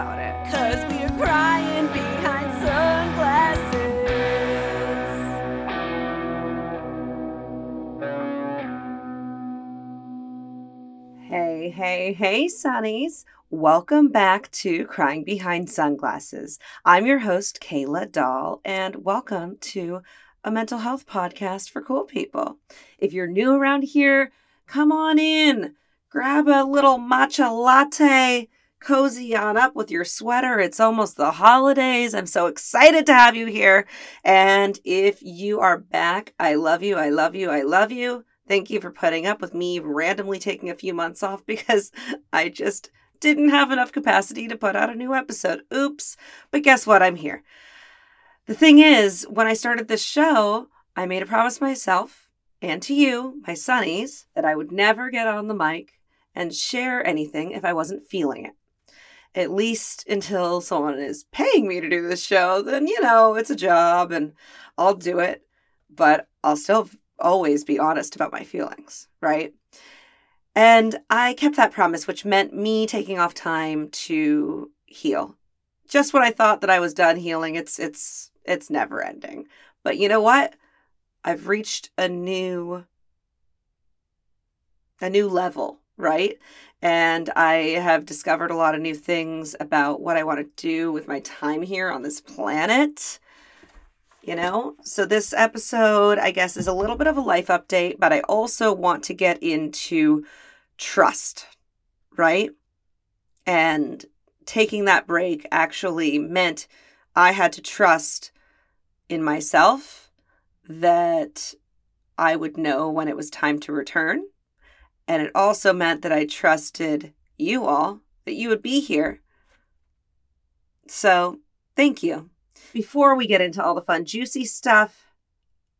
about it. Cause we are crying behind sunglasses. Hey, hey, hey, Sunnies. Welcome back to Crying Behind Sunglasses. I'm your host, Kayla Dahl, and welcome to a mental health podcast for cool people. If you're new around here, come on in, grab a little matcha latte, cozy on up with your sweater. It's almost the holidays. I'm so excited to have you here. And if you are back, I love you, I love you, I love you. Thank you for putting up with me randomly taking a few months off because I just didn't have enough capacity to put out a new episode. Oops. But guess what? I'm here. The thing is, when I started this show, I made a promise myself and to you, my Sunnies, that I would never get on the mic and share anything if I wasn't feeling it. At least until someone is paying me to do this show, then, you know, it's a job and I'll do it. But I'll still always be honest about my feelings, right? And I kept that promise, which meant me taking off time to heal. Just when I thought that I was done healing, it's it's it's never ending. But you know what? I've reached a new a new level, right? And I have discovered a lot of new things about what I want to do with my time here on this planet you know? So this episode, I guess, is a little bit of a life update, but I also want to get into trust, right? And taking that break actually meant I had to trust in myself that I would know when it was time to return. And it also meant that I trusted you all, that you would be here. So, thank you. Before we get into all the fun, juicy stuff,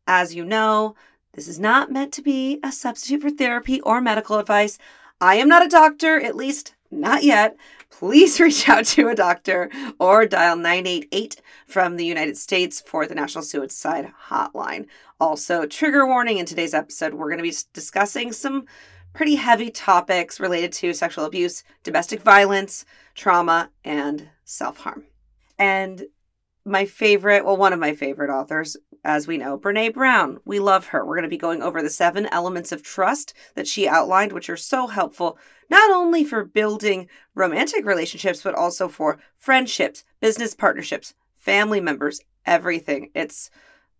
as you know, this is not meant to be a substitute for therapy or medical advice. I am not a doctor, at least not yet. Please reach out to a doctor or dial 988 from the United States for the National Suicide Hotline. Also, trigger warning in today's episode, we're going to be discussing some pretty heavy topics related to sexual abuse, domestic violence, trauma, and self harm. And my favorite, well, one of my favorite authors, as we know, Brene Brown. We love her. We're going to be going over the seven elements of trust that she outlined, which are so helpful, not only for building romantic relationships, but also for friendships, business partnerships, family members, everything. It's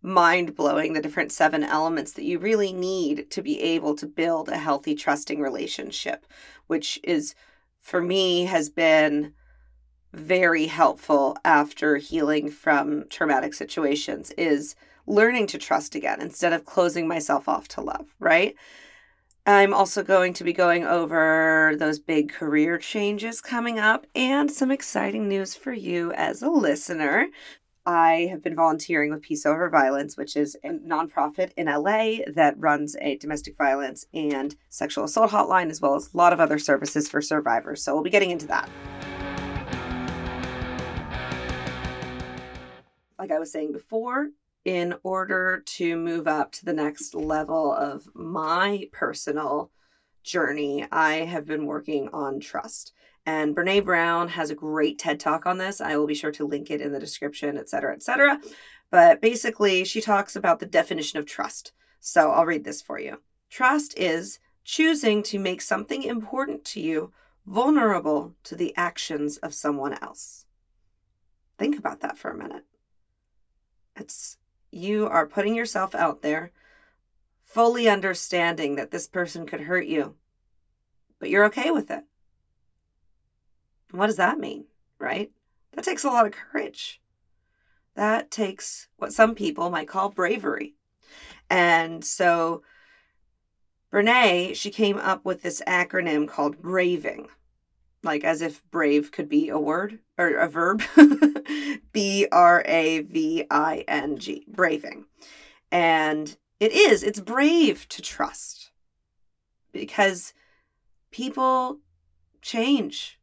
mind blowing the different seven elements that you really need to be able to build a healthy, trusting relationship, which is, for me, has been very helpful after healing from traumatic situations is learning to trust again instead of closing myself off to love, right? I'm also going to be going over those big career changes coming up and some exciting news for you as a listener. I have been volunteering with Peace Over Violence, which is a nonprofit in LA that runs a domestic violence and sexual assault hotline, as well as a lot of other services for survivors. So we'll be getting into that. like I was saying before, in order to move up to the next level of my personal journey, I have been working on trust. And Brene Brown has a great TED talk on this. I will be sure to link it in the description, et cetera, et cetera. But basically, she talks about the definition of trust. So I'll read this for you. Trust is choosing to make something important to you vulnerable to the actions of someone else. Think about that for a minute. It's you are putting yourself out there, fully understanding that this person could hurt you, but you're okay with it. What does that mean, right? That takes a lot of courage. That takes what some people might call bravery. And so Brene, she came up with this acronym called BRAVING like as if brave could be a word or a verb. B R A V I N G, braving. And it is, it's brave to trust because people change,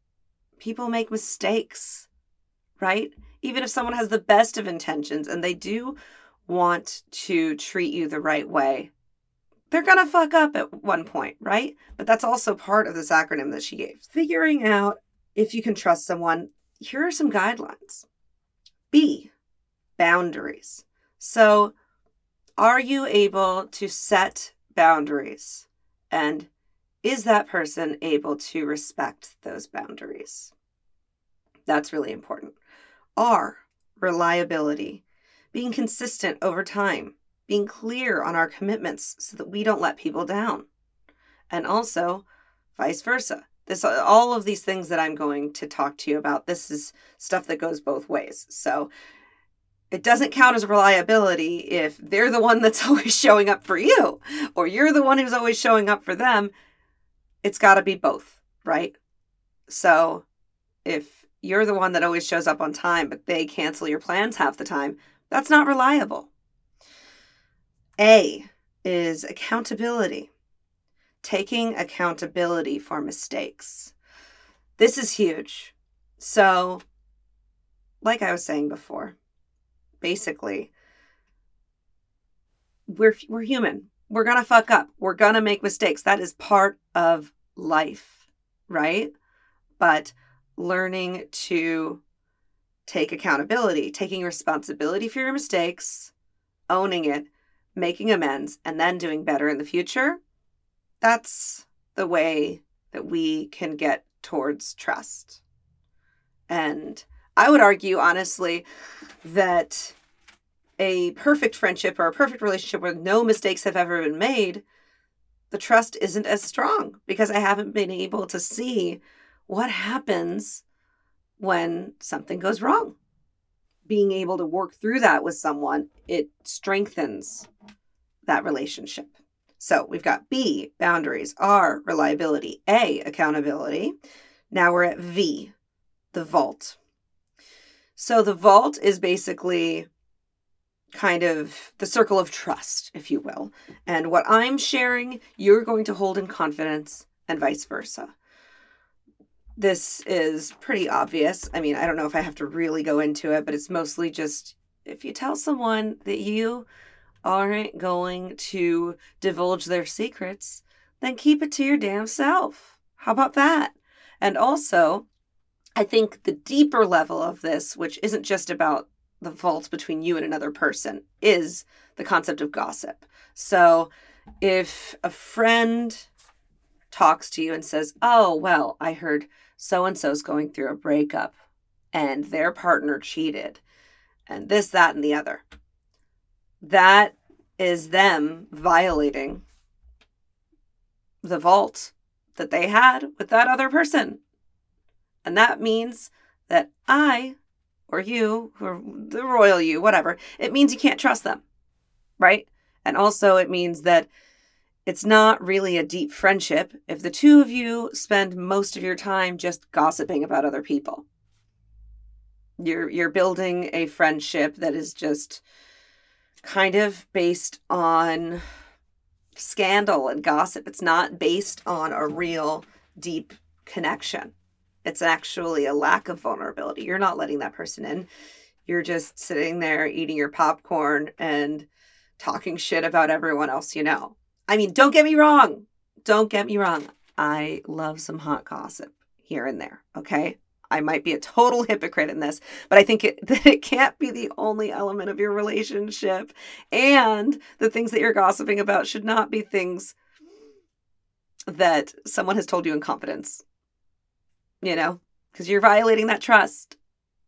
people make mistakes, right? Even if someone has the best of intentions and they do want to treat you the right way, they're going to fuck up at one point, right? But that's also part of this acronym that she gave. Figuring out if you can trust someone, here are some guidelines. B, boundaries. So, are you able to set boundaries? And is that person able to respect those boundaries? That's really important. R, reliability, being consistent over time, being clear on our commitments so that we don't let people down. And also, vice versa. This all of these things that I'm going to talk to you about, this is stuff that goes both ways. So it doesn't count as reliability if they're the one that's always showing up for you or you're the one who's always showing up for them. It's got to be both, right? So if you're the one that always shows up on time, but they cancel your plans half the time, that's not reliable. A is accountability, taking accountability for mistakes. This is huge. So, like I was saying before, basically we're we're human. We're going to fuck up. We're going to make mistakes. That is part of life, right? But learning to take accountability, taking responsibility for your mistakes, owning it, making amends, and then doing better in the future, that's the way that we can get towards trust. And I would argue, honestly, that a perfect friendship or a perfect relationship where no mistakes have ever been made, the trust isn't as strong because I haven't been able to see what happens when something goes wrong. Being able to work through that with someone, it strengthens that relationship. So we've got B, boundaries, R, reliability, A, accountability. Now we're at V, the vault. So the vault is basically kind of the circle of trust, if you will. And what I'm sharing, you're going to hold in confidence, and vice versa. This is pretty obvious. I mean, I don't know if I have to really go into it, but it's mostly just if you tell someone that you aren't going to divulge their secrets, then keep it to your damn self. How about that? And also, I think the deeper level of this, which isn't just about the vault between you and another person, is the concept of gossip. So if a friend talks to you and says, Oh, well, I heard so and so's going through a breakup and their partner cheated and this, that, and the other. That is them violating the vault that they had with that other person. And that means that I or you, or the royal you, whatever, it means you can't trust them. Right? And also, it means that it's not really a deep friendship if the two of you spend most of your time just gossiping about other people. You're you're building a friendship that is just kind of based on scandal and gossip. It's not based on a real deep connection. It's actually a lack of vulnerability. You're not letting that person in. You're just sitting there eating your popcorn and talking shit about everyone else you know. I mean, don't get me wrong. Don't get me wrong. I love some hot gossip here and there, okay? I might be a total hypocrite in this, but I think it, that it can't be the only element of your relationship. And the things that you're gossiping about should not be things that someone has told you in confidence you know, because you're violating that trust.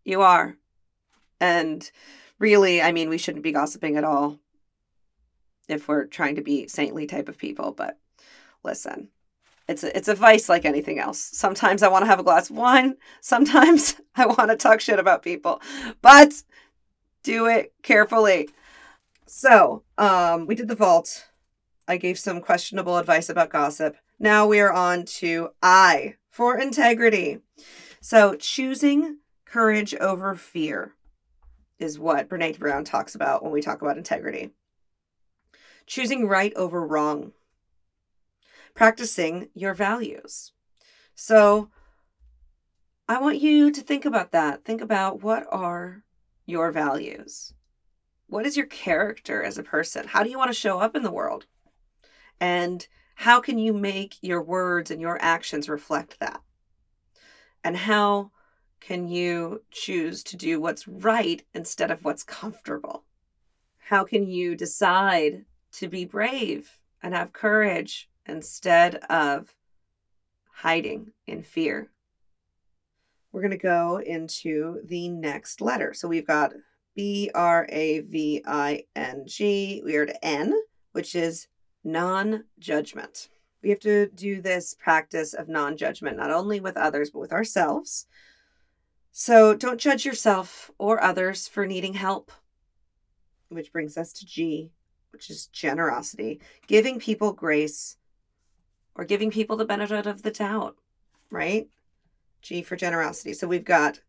You are. And really, I mean, we shouldn't be gossiping at all if we're trying to be saintly type of people. But listen, it's a, it's a vice like anything else. Sometimes I want to have a glass of wine. Sometimes I want to talk shit about people, but do it carefully. So, um, we did the vault. I gave some questionable advice about gossip. Now we are on to I for integrity. So, choosing courage over fear is what Brene Brown talks about when we talk about integrity. Choosing right over wrong. Practicing your values. So, I want you to think about that. Think about what are your values? What is your character as a person? How do you want to show up in the world? And how can you make your words and your actions reflect that? And how can you choose to do what's right instead of what's comfortable? How can you decide to be brave and have courage instead of hiding in fear? We're going to go into the next letter. So we've got B R A V I N G. We are to N, which is non judgment. We have to do this practice of non judgment, not only with others, but with ourselves. So don't judge yourself or others for needing help. Which brings us to G, which is generosity, giving people grace or giving people the benefit of the doubt, right? G for generosity. So we've got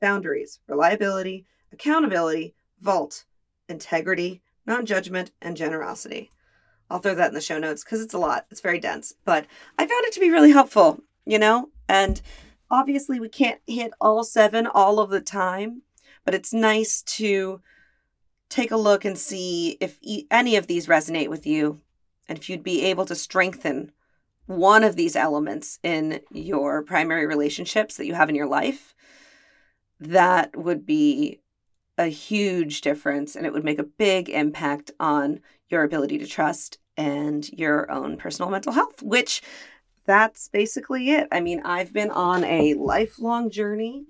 boundaries, reliability, accountability, vault, integrity, non judgment, and generosity. I'll throw that in the show notes because it's a lot. It's very dense, but I found it to be really helpful, you know? And obviously, we can't hit all seven all of the time, but it's nice to take a look and see if e- any of these resonate with you and if you'd be able to strengthen one of these elements in your primary relationships that you have in your life. That would be a huge difference and it would make a big impact on your ability to trust and your own personal mental health, which that's basically it. I mean, I've been on a lifelong journey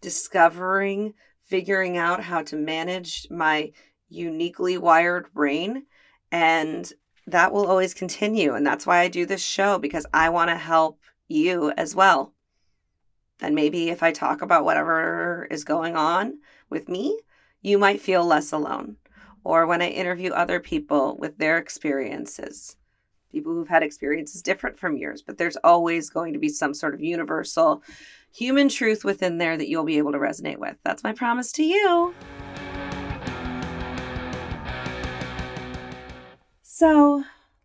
discovering, figuring out how to manage my uniquely wired brain. And that will always continue. And that's why I do this show because I want to help you as well. And maybe if I talk about whatever is going on with me, you might feel less alone. Or when I interview other people with their experiences, people who've had experiences different from yours, but there's always going to be some sort of universal human truth within there that you'll be able to resonate with. That's my promise to you. So,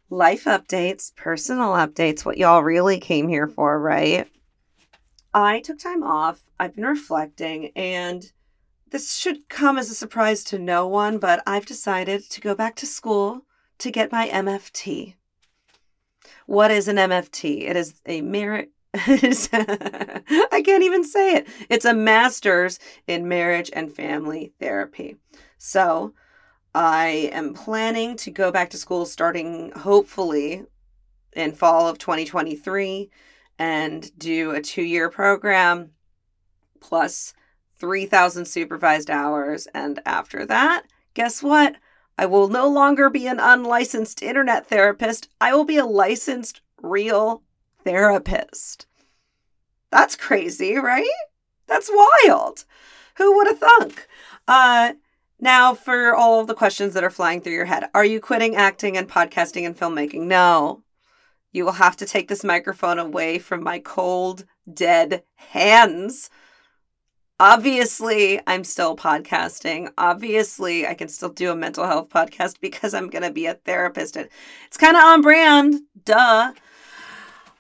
life updates, personal updates, what y'all really came here for, right? I took time off. I've been reflecting, and this should come as a surprise to no one, but I've decided to go back to school to get my MFT. What is an MFT? It is a merit. I can't even say it. It's a master's in marriage and family therapy. So, I am planning to go back to school starting hopefully in fall of 2023 and do a two year program plus 3,000 supervised hours. And after that, guess what? I will no longer be an unlicensed internet therapist. I will be a licensed real therapist. That's crazy, right? That's wild. Who would have thunk? Uh, now, for all of the questions that are flying through your head, are you quitting acting and podcasting and filmmaking? No. You will have to take this microphone away from my cold, dead hands. Obviously, I'm still podcasting. Obviously, I can still do a mental health podcast because I'm going to be a therapist. It's kind of on brand, duh.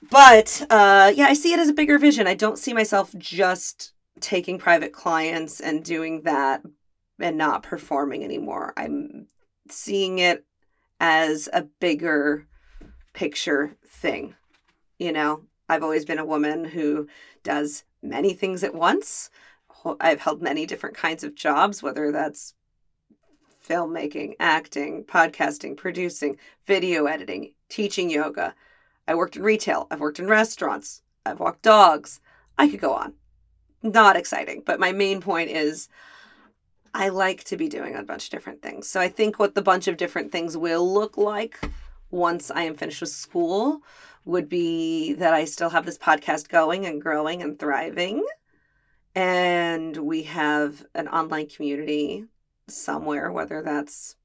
But uh, yeah, I see it as a bigger vision. I don't see myself just taking private clients and doing that and not performing anymore. I'm seeing it as a bigger picture thing. You know, I've always been a woman who does many things at once. I've held many different kinds of jobs, whether that's filmmaking, acting, podcasting, producing, video editing, teaching yoga. I worked in retail. I've worked in restaurants. I've walked dogs. I could go on. Not exciting, but my main point is I like to be doing a bunch of different things. So I think what the bunch of different things will look like once I am finished with school would be that I still have this podcast going and growing and thriving. And we have an online community somewhere, whether that's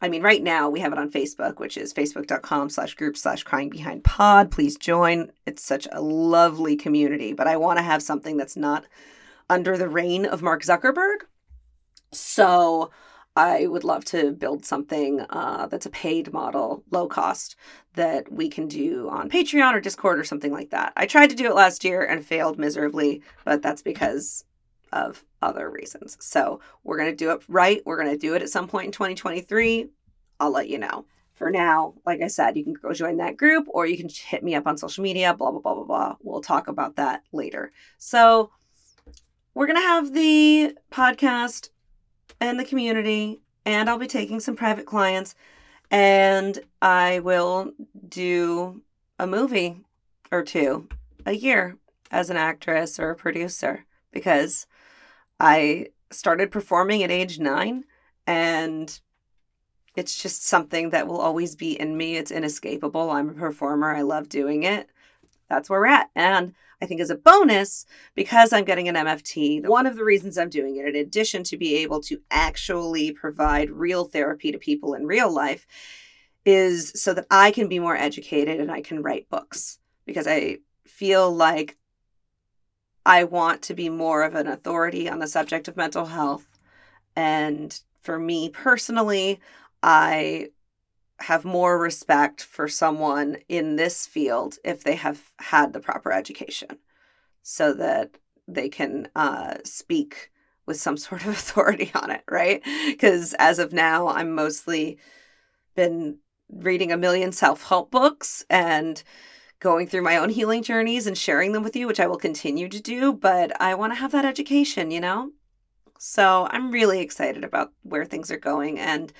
I mean, right now we have it on Facebook, which is facebook.com slash group slash crying behind pod. Please join. It's such a lovely community, but I want to have something that's not under the reign of Mark Zuckerberg. So I would love to build something uh, that's a paid model, low cost, that we can do on Patreon or Discord or something like that. I tried to do it last year and failed miserably, but that's because of other reasons. So we're going to do it right. We're going to do it at some point in 2023. I'll let you know. For now, like I said, you can go join that group or you can hit me up on social media, blah, blah, blah, blah, blah. We'll talk about that later. So we're going to have the podcast and the community, and I'll be taking some private clients, and I will do a movie or two a year as an actress or a producer because I started performing at age nine and it's just something that will always be in me. It's inescapable. I'm a performer. I love doing it. That's where we're at. And I think as a bonus, because I'm getting an MFT, one of the reasons I'm doing it, in addition to be able to actually provide real therapy to people in real life, is so that I can be more educated and I can write books because I feel like I want to be more of an authority on the subject of mental health. And for me personally, I have more respect for someone in this field if they have had the proper education so that they can uh, speak with some sort of authority on it, right? Because as of now, I'm mostly been reading a million self help books and going through my own healing journeys and sharing them with you, which I will continue to do. But I want to have that education, you know? So I'm really excited about where things are going. And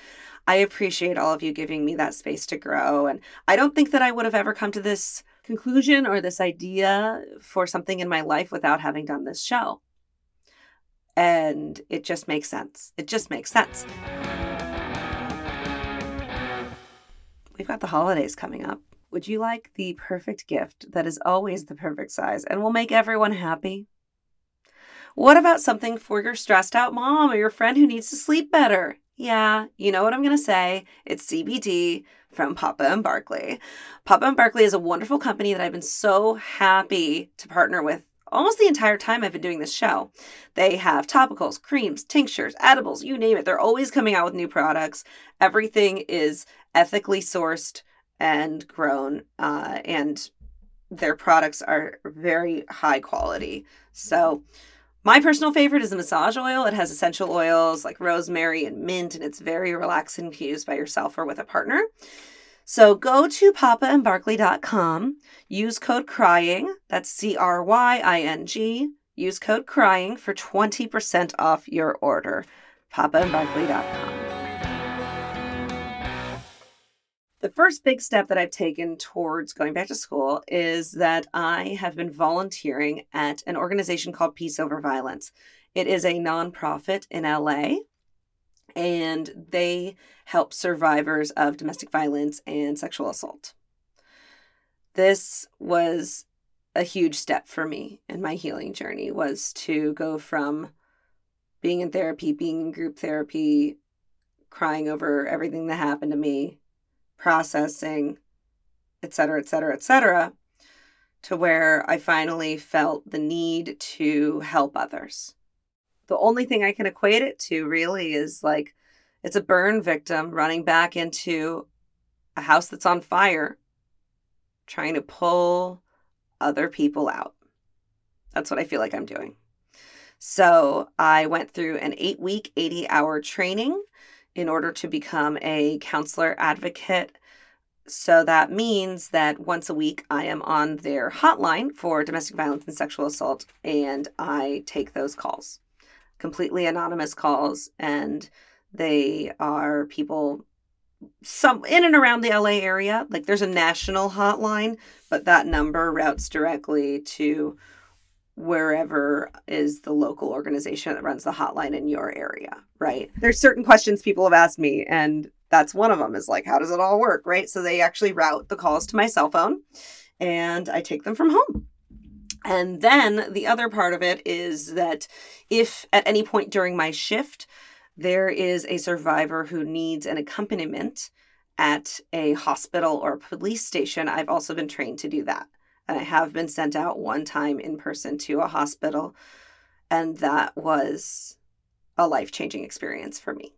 I appreciate all of you giving me that space to grow. And I don't think that I would have ever come to this conclusion or this idea for something in my life without having done this show. And it just makes sense. It just makes sense. We've got the holidays coming up. Would you like the perfect gift that is always the perfect size and will make everyone happy? What about something for your stressed out mom or your friend who needs to sleep better? Yeah, you know what I'm going to say. It's CBD from Papa and Barkley. Papa and Barkley is a wonderful company that I've been so happy to partner with almost the entire time I've been doing this show. They have topicals, creams, tinctures, edibles, you name it. They're always coming out with new products. Everything is ethically sourced and grown, uh, and their products are very high quality. So, my personal favorite is the massage oil. It has essential oils like rosemary and mint, and it's very relaxing to use by yourself or with a partner. So go to papaandbarkley.com, use code CRYING, that's C R Y I N G, use code CRYING for 20% off your order. papaandbarkley.com. The first big step that I've taken towards going back to school is that I have been volunteering at an organization called Peace Over Violence. It is a nonprofit in LA and they help survivors of domestic violence and sexual assault. This was a huge step for me in my healing journey was to go from being in therapy, being in group therapy, crying over everything that happened to me, processing, et cetera, et cetera, et cetera, to where I finally felt the need to help others. The only thing I can equate it to really is like it's a burn victim running back into a house that's on fire, trying to pull other people out. That's what I feel like I'm doing. So I went through an eight week, 80 hour training in order to become a counselor advocate. So that means that once a week I am on their hotline for domestic violence and sexual assault, and I take those calls, completely anonymous calls, and they are people some in and around the LA area. Like there's a national hotline, but that number routes directly to wherever is the local organization that runs the hotline in your area, right? There's certain questions people have asked me, and that's one of them is like, how does it all work, right? So they actually route the calls to my cell phone and I take them from home. And then the other part of it is that if at any point during my shift there is a survivor who needs an accompaniment at a hospital or a police station, I've also been trained to do that. And I have been sent out one time in person to a hospital. And that was a life changing experience for me.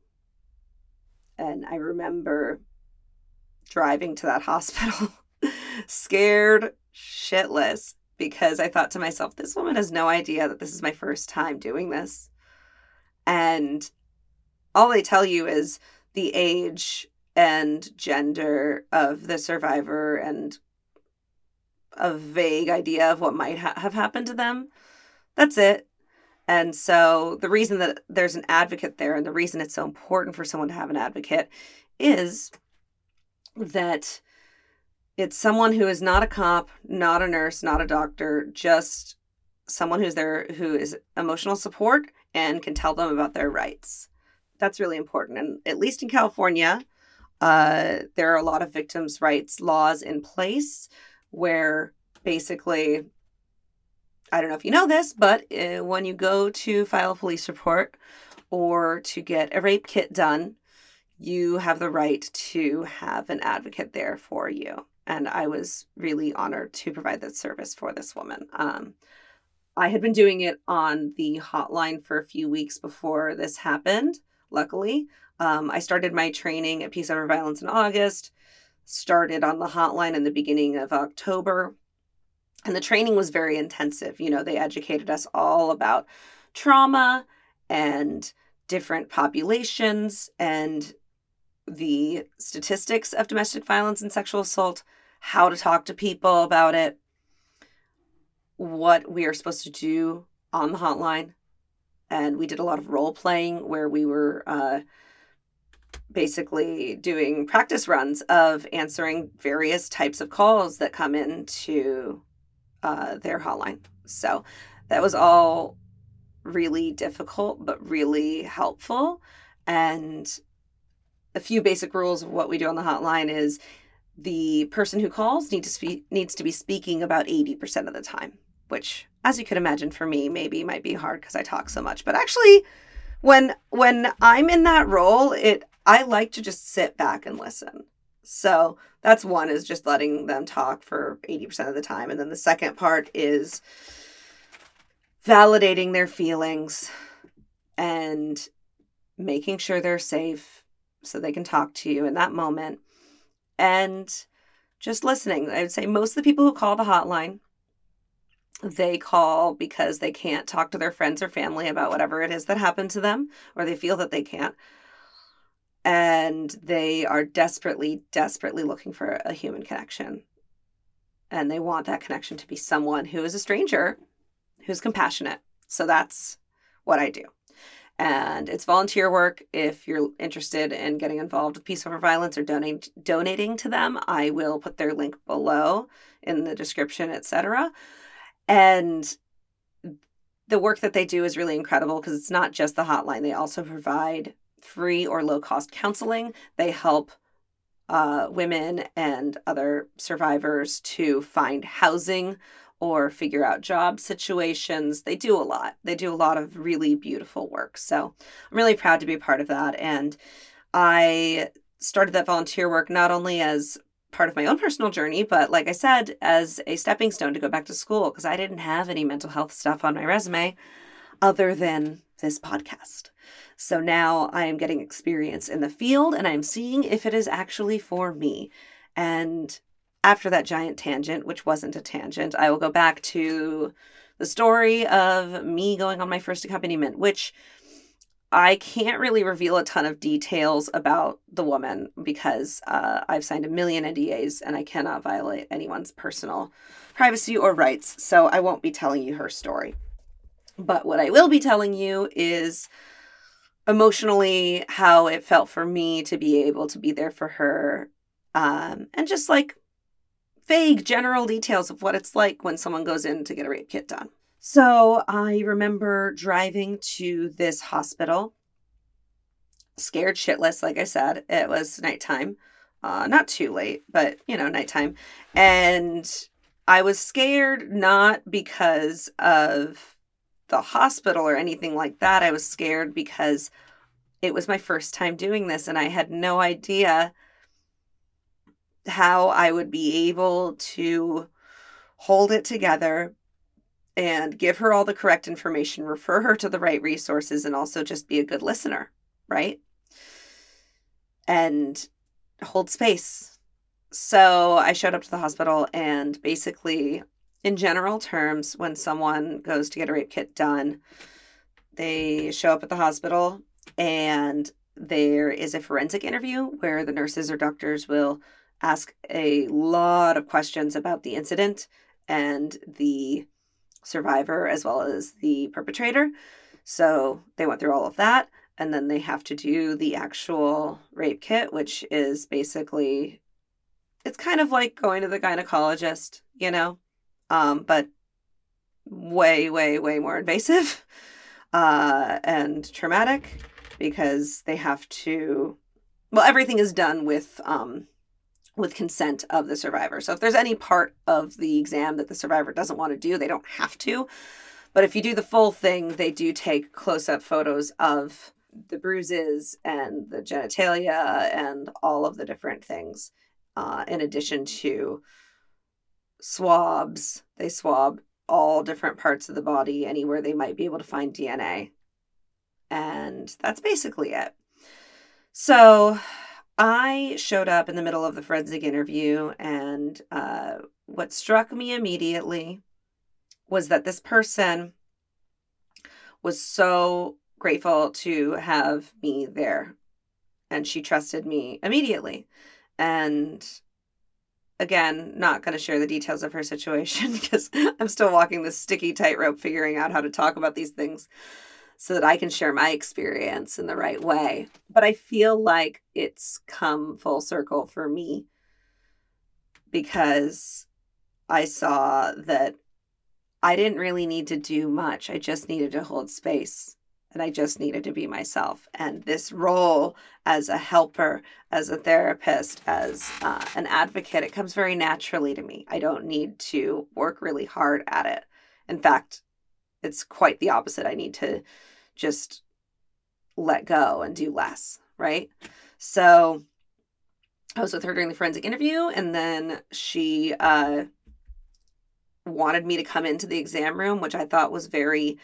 And I remember driving to that hospital scared shitless because I thought to myself, this woman has no idea that this is my first time doing this. And all they tell you is the age and gender of the survivor and a vague idea of what might ha- have happened to them. That's it. And so the reason that there's an advocate there and the reason it's so important for someone to have an advocate is that it's someone who is not a cop, not a nurse, not a doctor, just someone who's there who is emotional support and can tell them about their rights. That's really important. And at least in California, uh, there are a lot of victims' rights laws in place where basically, I don't know if you know this, but uh, when you go to file a police report or to get a rape kit done, you have the right to have an advocate there for you. And I was really honored to provide that service for this woman. Um, I had been doing it on the hotline for a few weeks before this happened, luckily. Um, I started my training at Peace Over Violence in August, started on the hotline in the beginning of October. And the training was very intensive. You know, they educated us all about trauma and different populations and the statistics of domestic violence and sexual assault, how to talk to people about it, what we are supposed to do on the hotline. And we did a lot of role playing where we were uh, basically doing practice runs of answering various types of calls that come into uh, their hotline. So that was all really difficult, but really helpful. And a few basic rules of what we do on the hotline is the person who calls need to speak needs to be speaking about 80% of the time which as you could imagine for me maybe might be hard because i talk so much but actually when when i'm in that role it i like to just sit back and listen so that's one is just letting them talk for 80% of the time and then the second part is validating their feelings and making sure they're safe so they can talk to you in that moment and just listening. I would say most of the people who call the hotline, they call because they can't talk to their friends or family about whatever it is that happened to them, or they feel that they can't. And they are desperately, desperately looking for a human connection. And they want that connection to be someone who is a stranger, who's compassionate. So that's what I do and it's volunteer work. If you're interested in getting involved with Peace Over Violence or donate, donating to them, I will put their link below in the description, etc. And the work that they do is really incredible because it's not just the hotline. They also provide free or low cost counseling. They help uh, women and other survivors to find housing or figure out job situations. They do a lot. They do a lot of really beautiful work. So I'm really proud to be a part of that. And I started that volunteer work not only as part of my own personal journey, but like I said, as a stepping stone to go back to school because I didn't have any mental health stuff on my resume other than this podcast. So now I am getting experience in the field and I'm seeing if it is actually for me. And after that giant tangent, which wasn't a tangent, I will go back to the story of me going on my first accompaniment, which I can't really reveal a ton of details about the woman because uh, I've signed a million NDAs and I cannot violate anyone's personal privacy or rights. So I won't be telling you her story. But what I will be telling you is emotionally how it felt for me to be able to be there for her um, and just like vague general details of what it's like when someone goes in to get a rape kit done. So I remember driving to this hospital, scared shitless, like I said. It was nighttime. Uh, not too late, but you know, nighttime. And I was scared not because of the hospital or anything like that. I was scared because it was my first time doing this and I had no idea how I would be able to hold it together and give her all the correct information, refer her to the right resources, and also just be a good listener, right? And hold space. So I showed up to the hospital, and basically, in general terms, when someone goes to get a rape kit done, they show up at the hospital and there is a forensic interview where the nurses or doctors will ask a lot of questions about the incident and the survivor as well as the perpetrator. So they went through all of that. And then they have to do the actual rape kit, which is basically, it's kind of like going to the gynecologist, you know, um, but way, way, way more invasive uh, and traumatic because they have to, well, everything is done with um, with consent of the survivor. So if there's any part of the exam that the survivor doesn't want to do, they don't have to. But if you do the full thing, they do take close up photos of the bruises and the genitalia and all of the different things, uh, in addition to swabs. They swab all different parts of the body, anywhere they might be able to find DNA. And that's basically it. So I showed up in the middle of the forensic interview, and uh, what struck me immediately was that this person was so grateful to have me there. And she trusted me immediately. And again, not going to share the details of her situation because I'm still walking this sticky tightrope figuring out how to talk about these things so that I can share my experience in the right way. But I feel like it's come full circle for me because I saw that I didn't really need to do much. I just needed to hold space and I just needed to be myself. And this role as a helper, as a therapist, as uh, an advocate, it comes very naturally to me. I don't need to work really hard at it. In fact, it's quite the opposite. I need to just let go and do less, right? So I was with her during the forensic interview, and then she uh, wanted me to come into the exam room, which I thought was very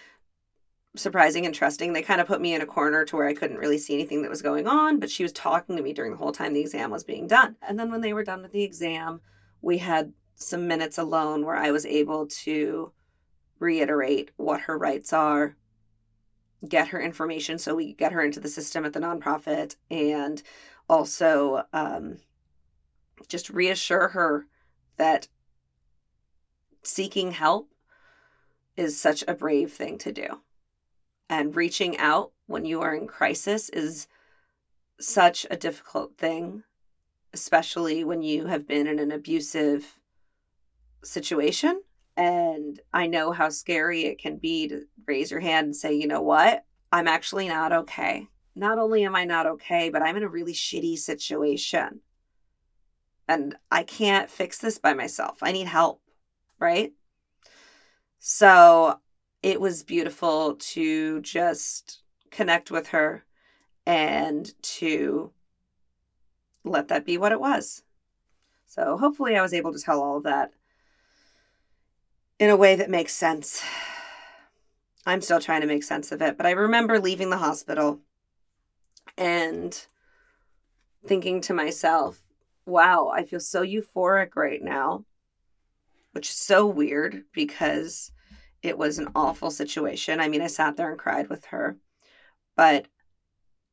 surprising and trusting. They kind of put me in a corner to where I couldn't really see anything that was going on, but she was talking to me during the whole time the exam was being done. And then when they were done with the exam, we had some minutes alone where I was able to reiterate what her rights are, get her information so we get her into the system at the nonprofit, and also um, just reassure her that seeking help is such a brave thing to do. And reaching out when you are in crisis is such a difficult thing, especially when you have been in an abusive situation and I know how scary it can be to raise your hand and say, you know what? I'm actually not okay. Not only am I not okay, but I'm in a really shitty situation. And I can't fix this by myself. I need help, right? So it was beautiful to just connect with her and to let that be what it was. So hopefully I was able to tell all of that in a way that makes sense. I'm still trying to make sense of it, but I remember leaving the hospital and thinking to myself, wow, I feel so euphoric right now, which is so weird because it was an awful situation. I mean, I sat there and cried with her, but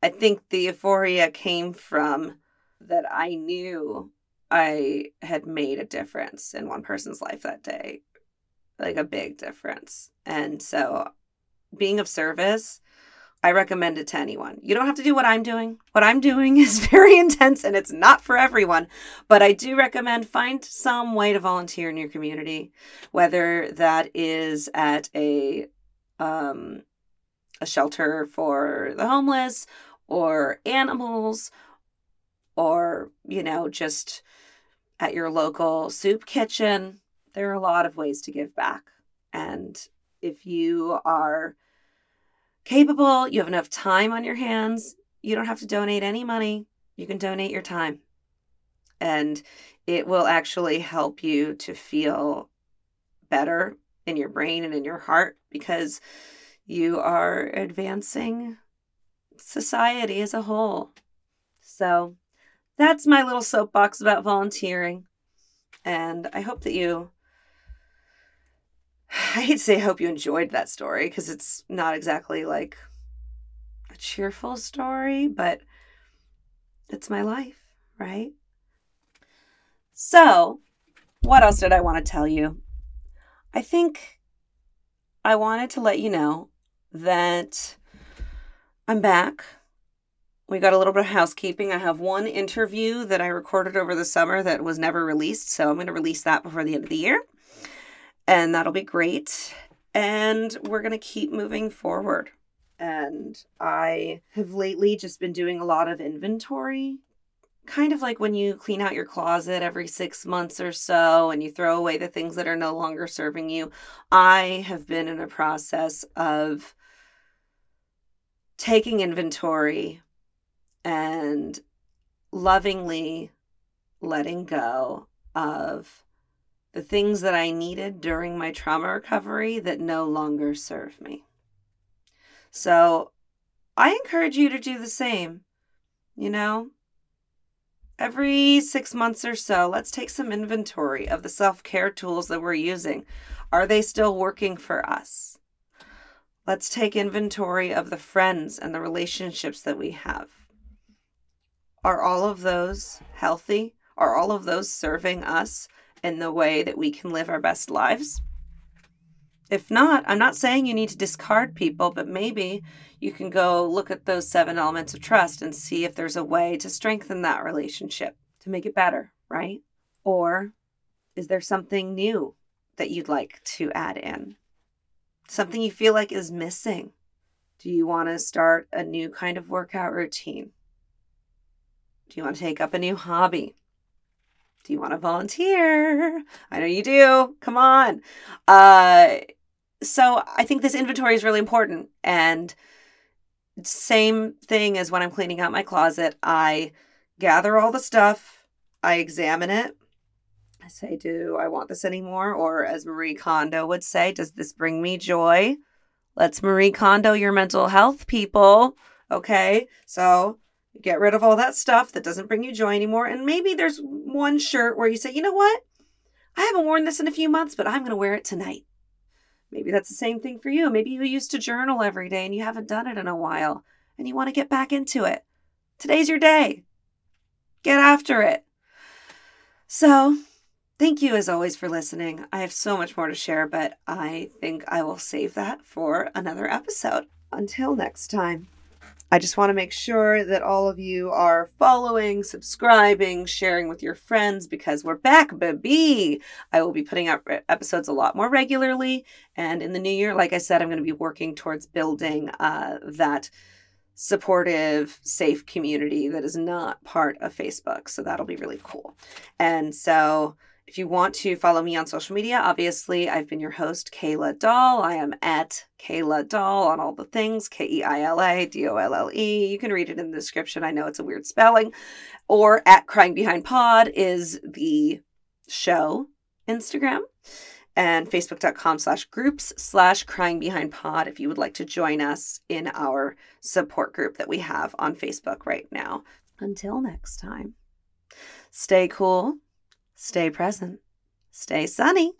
I think the euphoria came from that I knew I had made a difference in one person's life that day like a big difference. And so being of service, I recommend it to anyone. You don't have to do what I'm doing. What I'm doing is very intense and it's not for everyone, but I do recommend find some way to volunteer in your community, whether that is at a um a shelter for the homeless or animals or you know just at your local soup kitchen there are a lot of ways to give back. And if you are capable, you have enough time on your hands, you don't have to donate any money. You can donate your time. And it will actually help you to feel better in your brain and in your heart because you are advancing society as a whole. So that's my little soapbox about volunteering. And I hope that you I hate to say I hope you enjoyed that story because it's not exactly like a cheerful story, but it's my life, right? So, what else did I want to tell you? I think I wanted to let you know that I'm back. We got a little bit of housekeeping. I have one interview that I recorded over the summer that was never released. So I'm going to release that before the end of the year. And that'll be great. And we're going to keep moving forward. And I have lately just been doing a lot of inventory kind of like when you clean out your closet every six months or so and you throw away the things that are no longer serving you. I have been in a process of taking inventory and lovingly letting go of the things that I needed during my trauma recovery that no longer serve me. So I encourage you to do the same. You know, every six months or so, let's take some inventory of the self care tools that we're using. Are they still working for us? Let's take inventory of the friends and the relationships that we have. Are all of those healthy? Are all of those serving us in the way that we can live our best lives? If not, I'm not saying you need to discard people, but maybe you can go look at those seven elements of trust and see if there's a way to strengthen that relationship to make it better, right? Or is there something new that you'd like to add in? Something you feel like is missing? Do you want to start a new kind of workout routine? Do you want to take up a new hobby? Do you want to volunteer? I know you do. Come on. Uh, so I think this inventory is really important. And same thing as when I'm cleaning out my closet, I gather all the stuff, I examine it. I say, do I want this anymore? Or as Marie Kondo would say, does this bring me joy? Let's Marie Kondo your mental health, people. Okay. So get rid of all that stuff that doesn't bring you joy anymore. And maybe there's one shirt where you say, you know what? I haven't worn this in a few months, but I'm going to wear it tonight. Maybe that's the same thing for you. Maybe you used to journal every day and you haven't done it in a while and you want to get back into it. Today's your day. Get after it. So, thank you as always for listening. I have so much more to share, but I think I will save that for another episode. Until next time. I just want to make sure that all of you are following, subscribing, sharing with your friends because we're back, baby. I will be putting out episodes a lot more regularly. And in the new year, like I said, I'm going to be working towards building uh, that supportive, safe community that is not part of Facebook. So that'll be really cool. And so if you want to follow me on social media, obviously I've been your host, Keila Dolle. I am at Keila Dolle on all the things, K E I L A D O L L E. You can read it in the description. I know it's a weird spelling. Or at Crying Behind Pod is the show Instagram and facebook.com slash groups slash crying behind pod if you would like to join us in our support group that we have on Facebook right now. Until next time, stay cool Stay present. Stay sunny.